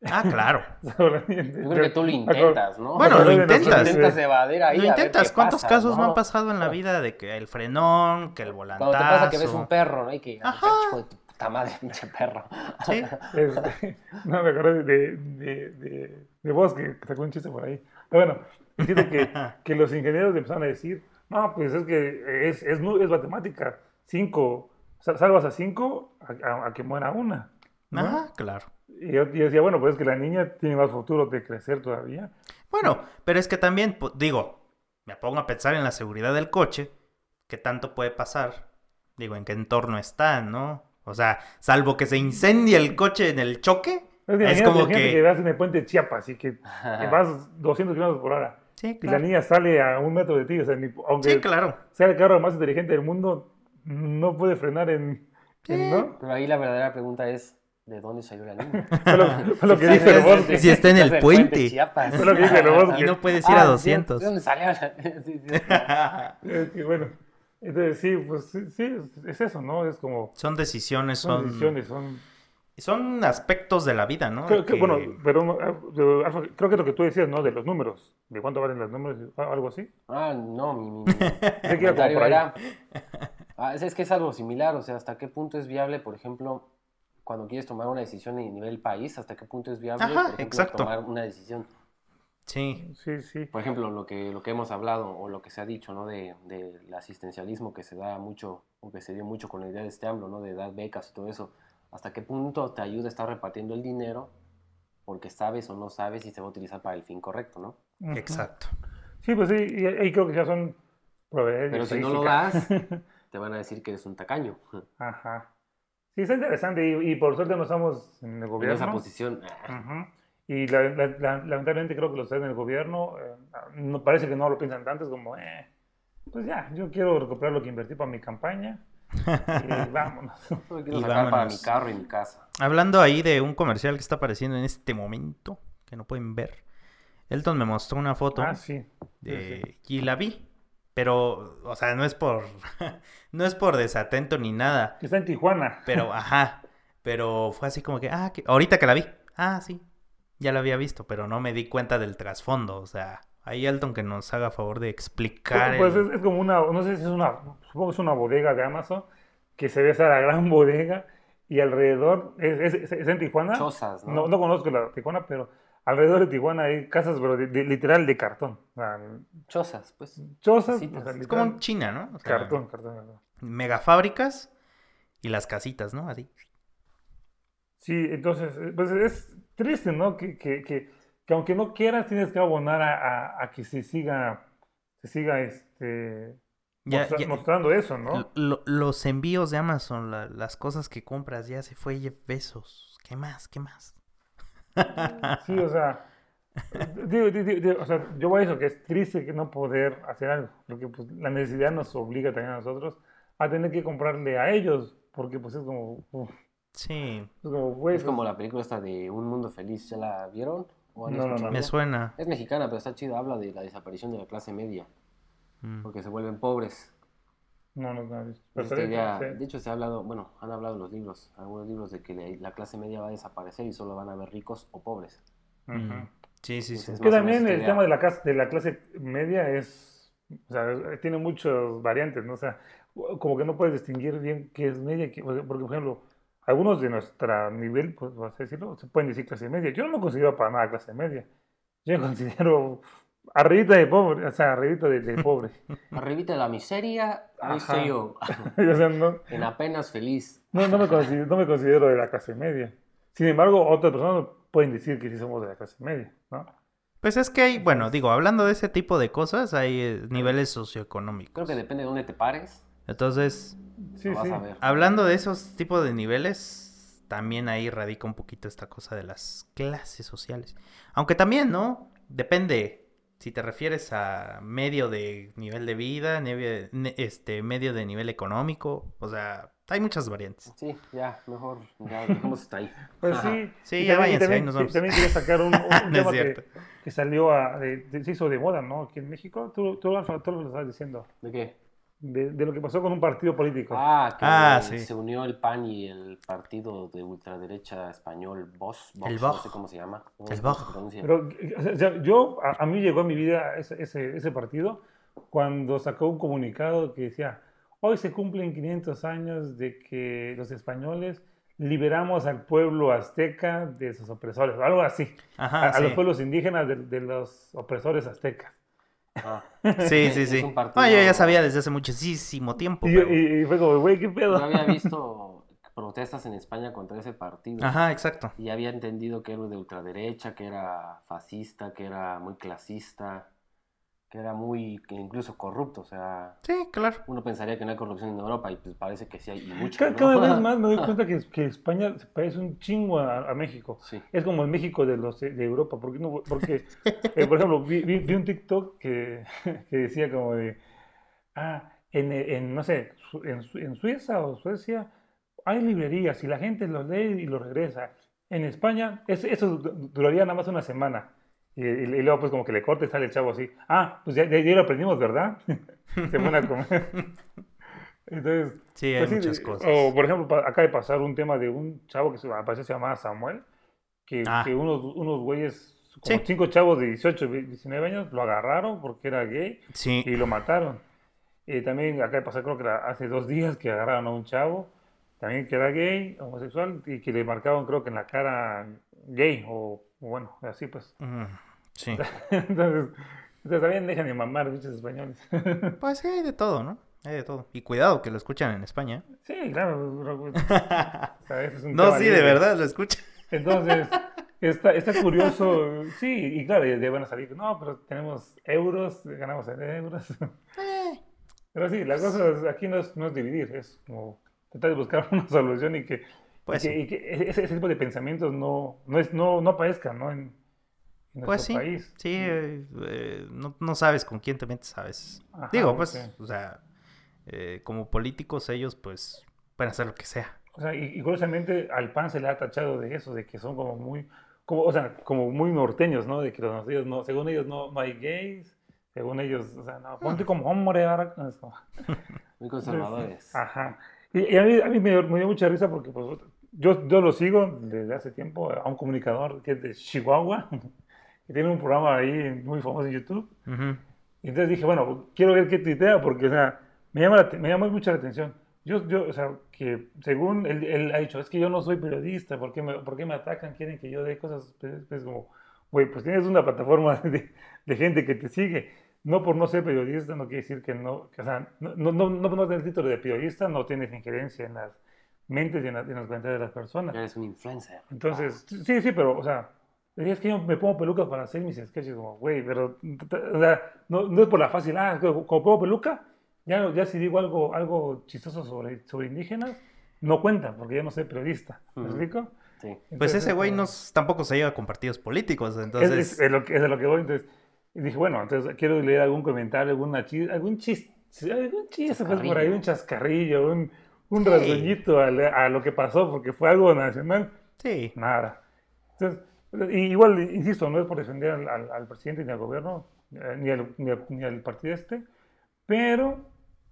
Ah, claro. Yo creo que tú lo intentas, ¿no? Bueno, lo Lo intentas. intentas evadir ahí. Lo intentas. ¿Cuántos pasa, casos no? ¿no? han pasado en la vida de que el frenón, que el volantazo? Cuando te pasa que ves un perro, ¿no? Y que, Ajá. hijo de tu madre, pinche perro. Sí. Este, no, me acordé de, de, de, de vos que sacó un chiste por ahí. Pero bueno, fíjate que, que los ingenieros empezaron a decir, no, pues es que es, es, es matemática. Cinco, sal- salvas a cinco a, a- a que muera una. ¿no? Ajá, claro. Y yo, yo decía, bueno, pues es que la niña tiene más futuro de crecer todavía. Bueno, pero es que también, digo, me pongo a pensar en la seguridad del coche, que tanto puede pasar, digo, en qué entorno está, ¿no? O sea, salvo que se incendie el coche en el choque, Es, es imagínate, como imagínate que... vas en el puente de Chiapas y que, que vas 200 kilómetros por hora. Sí, Y la claro. niña sale a un metro de ti, o sea, ni- aunque Sí, claro. sea el carro más inteligente del mundo, no puede frenar en... en- ¿no? Pero ahí la verdadera pregunta es, ¿de dónde salió la niña? Lo, lo que Sí, dice el sí, bosque. sí, está en el puente. Chiapas. Lo que dice el bosque. Y no puedes ir a Ah, 200. ¿De dónde salió la sí, sí. Es que, bueno, entonces sí, pues sí, sí, es, es eso, ¿no? Es como... Son decisiones, Son son, decisiones, son... son aspectos de la vida, ¿no? Creo que, Que- bueno, pero ah, Alfa, creo que lo que tú decías, ¿no? De los números, de cuánto valen los números, ah, algo así. Ah, no, mi, mi, mi comentario era... Ah, es, es que es algo similar, o sea, ¿hasta qué punto es viable, por ejemplo, cuando quieres tomar una decisión a nivel país, hasta qué punto es viable, Ajá, por ejemplo, exacto. tomar una decisión? Sí, Sí, sí. Por ejemplo, lo que, lo que hemos hablado o lo que se ha dicho, ¿no? De, del asistencialismo que se da mucho, o que se dio mucho con la idea de este AMLO, ¿no? De dar becas y todo eso. ¿Hasta qué punto te ayuda a estar repartiendo el dinero porque sabes o no sabes si se va a utilizar para el fin correcto, ¿no? Exacto. Sí, pues sí, y ahí creo que ya son proveedores. Pero si no lo das, te van a decir que eres un tacaño. Ajá. Sí, está interesante y, y por suerte no estamos en el En gobierno. esa posición. Ujú. Y la- la- la- lamentablemente creo que los en el gobierno eh, no, parece que no lo piensan tanto, es como, eh, pues ya, yo quiero recuperar lo que invertí para mi campaña y vámonos. Yo quiero Y sacar para mi vámonos. carro y mi casa. Hablando ahí de un comercial que está apareciendo en este momento, que no pueden ver, Elton me mostró una foto Ah, sí. de- y la vi, pero, o sea, no es por, no es por desatento ni nada, Que está en Tijuana. pero, ajá, pero fue así como que, ah, que- ahorita que la vi, ah, sí, ya la había visto, pero no me di cuenta del trasfondo, o sea, ahí Elton que nos haga favor de explicar. Pues el- es, es como una, no sé si es una, supongo que es una bodega de Amazon, que se ve esa la gran bodega y alrededor, es, es- es en Tijuana. Chozas, ¿no? No, no conozco la Tijuana, pero alrededor de Tijuana hay casas, pero de- de- literal de cartón. O sea, Chozas, pues. chozas, Casitas. o sea, Es como en China, ¿no? O sea, cartón, cartón, cartón. megafábricas y las casitas, ¿no? Así. Sí, entonces, pues es triste, ¿no? Que, que, que, que aunque no quieras, tienes que abonar a, a- a que se siga, se siga este, Ya- mostra- ya- mostrando eso, ¿no? Lo- los envíos de Amazon, la- las cosas que compras, ya se fue Jeff Bezos. ¿Qué más? ¿Qué más? Sí, o sea, digo, digo- digo, o sea, yo voy a eso, que es triste que no poder hacer algo, porque pues, la necesidad nos obliga también a nosotros a tener que comprarle a ellos, porque pues es como, uf, Sí, es como, güey, Es como la película esta de Un Mundo Feliz. ¿Ya la vieron? ¿O han No, no, no. me suena. Es mexicana, pero está chida. Habla de la desaparición de la clase media. Mm. Porque se vuelven pobres. no, no, no, sí, de hecho, se ha hablado, bueno, han hablado en los libros, algunos libros, de que la, la clase media va a desaparecer y solo van a haber ricos o pobres. Mm. Sí, sí, sí. Entonces, Que también el tema de la, clase, de la clase media es, o sea, tiene muchas variantes, ¿no? O sea, como que no puedes distinguir bien qué es media, qué- porque, por ejemplo, algunos de nuestro nivel, pues, por así decirlo, se pueden decir clase media. Yo no me considero para nada clase media. Yo me considero arribita de pobre, o sea, arribita de, de pobre. Arribita de la miseria, ahí Ajá. estoy yo, o sea, no, en apenas feliz. no, no me considero, no me considero de la clase media. Sin embargo, otras personas pueden decir que sí somos de la clase media, ¿no? Pues es que hay, bueno, digo, hablando de ese tipo de cosas, hay eh, niveles socioeconómicos. Creo que depende de dónde te pares, Entonces, Sí, sí. hablando de esos tipos de niveles, también ahí radica un poquito esta cosa de las clases sociales. Aunque también, ¿no? Depende. si te refieres a medio de nivel de vida, ne- este, medio de nivel económico, o sea, hay muchas variantes. Sí, ya, mejor, ya dejemos hasta ahí. Pues Ajá. sí. Sí, Y ya también- váyanse, ahí también, nos sí, vamos. también quería sacar un, un- No tema que, que salió a, de- de- se hizo de moda, ¿no? Aquí en México. Tú, tú, tú lo estabas diciendo. ¿De qué? De, de lo que pasó con un partido político. Ah, que Ah, sí. se unió el PAN y el partido de ultraderecha español, Vox, Vox, El no Vox. sé cómo se llama. no El Vox. Pero o sea, yo, a, a mí llegó a mi vida ese, ese, ese partido cuando sacó un comunicado que decía, hoy se cumplen 500 años de que los españoles liberamos al pueblo azteca de sus opresores, algo así, Ajá, a, a los pueblos indígenas de, de los opresores aztecas. Ah. Sí, sí, sí. partido- Ah, yo ya sabía desde hace muchísimo tiempo. Y, yo- pero- y- y fue como, güey, ¿qué pedo? Yo había visto protestas en España contra ese partido. Ajá, exacto. Y había entendido que era de ultraderecha, que era fascista, que era muy clasista, que era muy, que incluso corrupto. O sea, Sí, claro. uno pensaría que no hay corrupción en Europa y pues parece que sí hay y mucha. Cada, ¿no? cada vez más me doy cuenta que, que España se parece un chingo a, a México. Sí. Es como el México de los de Europa. ¿Por qué no? Porque, eh, por ejemplo, vi, vi- vi un TikTok que, que decía como de, ah, en, en, no sé, en, en Suiza o Suecia hay librerías y la gente los lee y los regresa. En España es- eso du- duraría nada más una semana. Y, y- y luego pues como que le corta y sale el chavo así. Ah, pues ya, ya, ya lo aprendimos, ¿verdad? Se pone a comer. Entonces, Sí, hay pues sí, muchas de- cosas. O, por ejemplo, acaba de pasar un tema de un chavo que se, me parece que se llamaba Samuel, que, Ah. que unos, unos güeyes, como Sí. cinco chavos de 18, 19 años, lo agarraron porque era gay Sí. y lo mataron. Y también acaba de pasar, creo que era hace dos días, que agarraron a un chavo, también que era gay, homosexual, y que le marcaban, creo que en la cara gay, o bueno, así pues. Mm, Sí. Entonces, también dejan de mamar, bichos españoles. Pues sí, hay de todo, ¿no? Hay de todo. Y cuidado que lo escuchan en España. sí, claro. pues, es un No, sí, de verdad, lo escuchan. Entonces, está, está curioso, sí, y claro, ya van a salir, no, pero tenemos euros, ganamos en euros. Eh, Pero sí, la cosa es- aquí no es, no es dividir, es como tratar de buscar una solución y que, Pues y que, sí. y que ese, ese tipo de pensamientos no, no, es, no, no aparezcan ¿no? en, en nuestro Pues sí, país. sí, eh, eh, no, no sabes con quién te metes a veces. Ajá, Digo, pues, o sea, eh, como políticos ellos, pues, pueden hacer lo que sea. O sea, y, y curiosamente al PAN se le ha tachado de eso, de que son como muy, como, o sea, como muy norteños, ¿no? De que los norteños no, según ellos no, no hay gays, según ellos, o sea, no, ponte como hombre ahora. Muy conservadores. Ajá. Y, y a mí, a mí me, dio, me dio mucha risa porque pues, yo, yo lo sigo desde hace tiempo a un comunicador que es de Chihuahua, que tiene un programa ahí muy famoso en YouTube. Ujú. Y entonces dije, bueno, quiero ver qué tuitea porque, o sea, me llama, la me llama mucho la atención. Yo, yo, o sea, que según él, él ha dicho, es que yo no soy periodista, ¿por qué me, por qué me atacan? Quieren que yo dé cosas, pues, pues, como, güey, pues tienes una plataforma de, de gente que te sigue. No por no ser periodista no quiere decir que no, que, o sea, no, no, no, no, no tener el título de periodista, no tienes injerencia en las mentes y en, las- en los comentarios de las personas. Eres un influencer. Entonces, sí, sí, pero, o sea, es que yo me pongo peluca para hacer mis sketches, como, güey, pero, o sea, no, no es por la fácil, ah, como pongo peluca, ya, ya si digo algo, algo chistoso sobre, sobre indígenas, no cuenta, porque yo no soy periodista, ¿me Ujú. explico? Sí. Pues Entonces, ese güey no, tampoco se lleva con partidos políticos, es, entonces... es, es lo que, es de lo que voy, entonces, y dije, bueno, entonces quiero leer algún comentario, alguna chis, algún chiste, algún chiste, pues por ahí, un chascarrillo, un, un Sí. rasguñito a, a lo que pasó, porque fue algo nacional. Sí, Nada. Entonces, igual, insisto, no es por defender al, al- al presidente ni al gobierno, eh, ni, al, ni, ni al partido este, pero,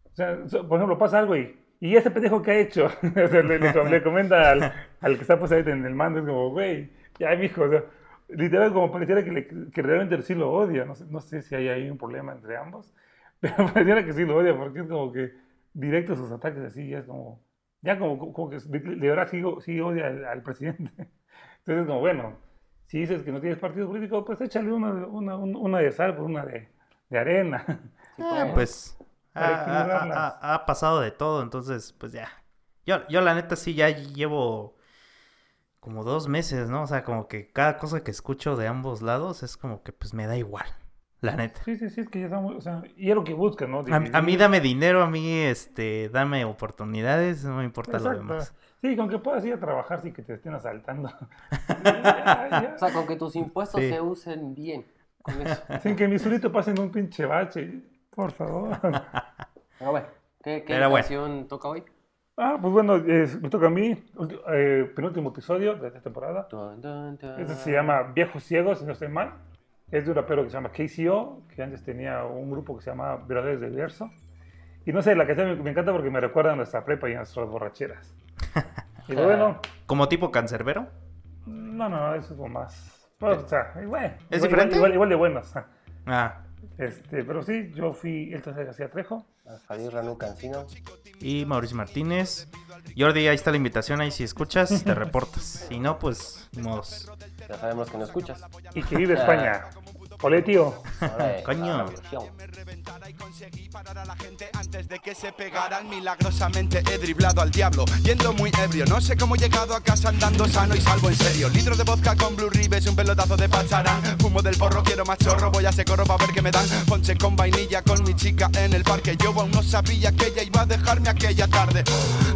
o sea, por ejemplo, pasa algo y, y ese pendejo que ha hecho, le, le le comenta al, al que está pues ahí en el mando, es como, güey, ya, mijo, o sea, literal, como pareciera que, le- que realmente sí lo odia, no sé, no sé si hay ahí un problema entre ambos, pero pareciera que sí lo odia, porque es como que directo sus ataques así, ya es como, ya como, como que de, de verdad sí, sí odia al, al presidente. Entonces, como, bueno, si dices que no tienes partido político, pues échale una, de- una, un- una de sal por una de, de arena. Sí, Ah, pues. pues ha- ha pasado de todo, entonces pues ya. Yo, yo la neta sí ya llevo como dos meses, ¿no? O sea, como que cada cosa que escucho de ambos lados es como que pues me da igual, la neta. Sí, sí, sí, es que ya estamos, o sea, y es lo que buscan, ¿no? A, a mí dame dinero, a mí este, dame oportunidades, no me importa lo Exacto. demás. Sí, con que puedas ir a trabajar sin que te estén asaltando. Ya, ya. O sea, con que tus impuestos Sí. se usen bien. con eso. Sin que mi solito pasen un pinche bache. Por favor. Pero bueno, ¿qué, qué Pero bueno. canción toca hoy? Ah, pues bueno, es- me toca a mí. ulti- eh, penúltimo episodio de esta temporada. Dun, dun, dun. Este se llama Viejos Ciegos, si no estoy mal. Es de un rapero que se llama KCO, que antes tenía un grupo que se llama Verdaderos del Verso. Y no sé, la canción me, me encanta porque me recuerda a nuestra prepa y a nuestras borracheras. Y bueno, ¿Como tipo cancerbero? no, no, eso es como más. Bueno, o sea, bueno, ¿Es igual- diferente? Igual, igual de buenos. Ah, Este, pero sí, yo fui el tercer García Trejo. Javier Ranu Cancino. y Mauricio Martínez. Jordi, ahí está la invitación, ahí si escuchas, te reportas. Si no, pues, ni modos. Ya sabemos que no escuchas. Y que vive España. Ole, tío. Ahora, eh, Coño. Reventara y conseguí parar a la gente antes de que se pegaran. Milagrosamente he driblado al diablo, yendo muy ebrio. No sé cómo he llegado a casa andando sano y salvo en serio. Litros de vodka con Blue Ribes, un pelotazo de pacharán. Fumo del porro, quiero más chorro, voy a ese corro para ver qué me dan. Ponche con vainilla con mi chica en el parque. Yo aún no sabía que ella iba a dejarme aquella tarde.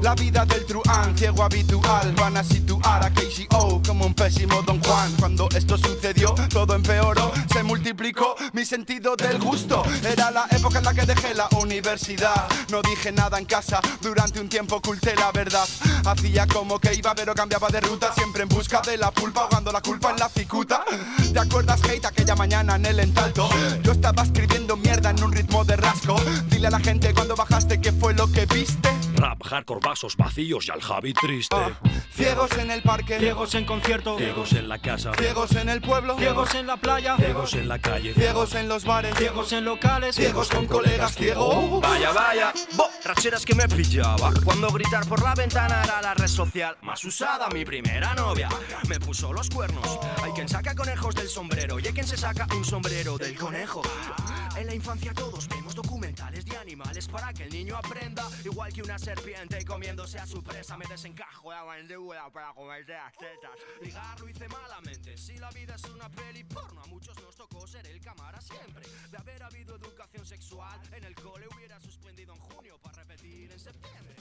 La vida del truán, ciego habitual, van a situar a KCO como un pésimo Don Juan. Cuando esto sucedió, todo empeoró, se multiplicó mi sentido del gusto. Era la época en la que dejé la universidad. No dije nada en casa, durante un tiempo oculté la verdad. Hacía como que iba, pero cambiaba de ruta, siempre en busca de la pulpa, ahogando la culpa en la cicuta. ¿Te acuerdas, Hate, aquella mañana en el entalto? Yo estaba escribiendo mierda en un ritmo de rasco. Dile a la gente cuando bajaste qué fue lo que viste. Rap, hardcore, vasos vacíos y al Javi triste. Ah, ciegos en el parque, Ciegos en concierto, Ciegos en la casa, ciegos en el pueblo, ciegos en la playa, ciegos en la calle, ciegos en los bares, ciegos en locales, ciegos con colegas ciegos. Vaya, vaya, borracheras que me pillaba. Cuando gritar por la ventana era la red social Más usada, mi primera novia. Me puso los cuernos. Hay quien saca conejos del sombrero Y hay quien se saca un sombrero del conejo. En la infancia todos vemos documentales de animales Para que el niño aprenda. Igual que una serpiente comiéndose a su presa Me desencajo de mandíbula para comerse las tetas. Ligar lo hice malamente Si la vida es una peli porno A muchos nos tocó ser el cámara siempre. De haber habido educación sexual En el cole hubiera suspendido en junio Para repetir en septiembre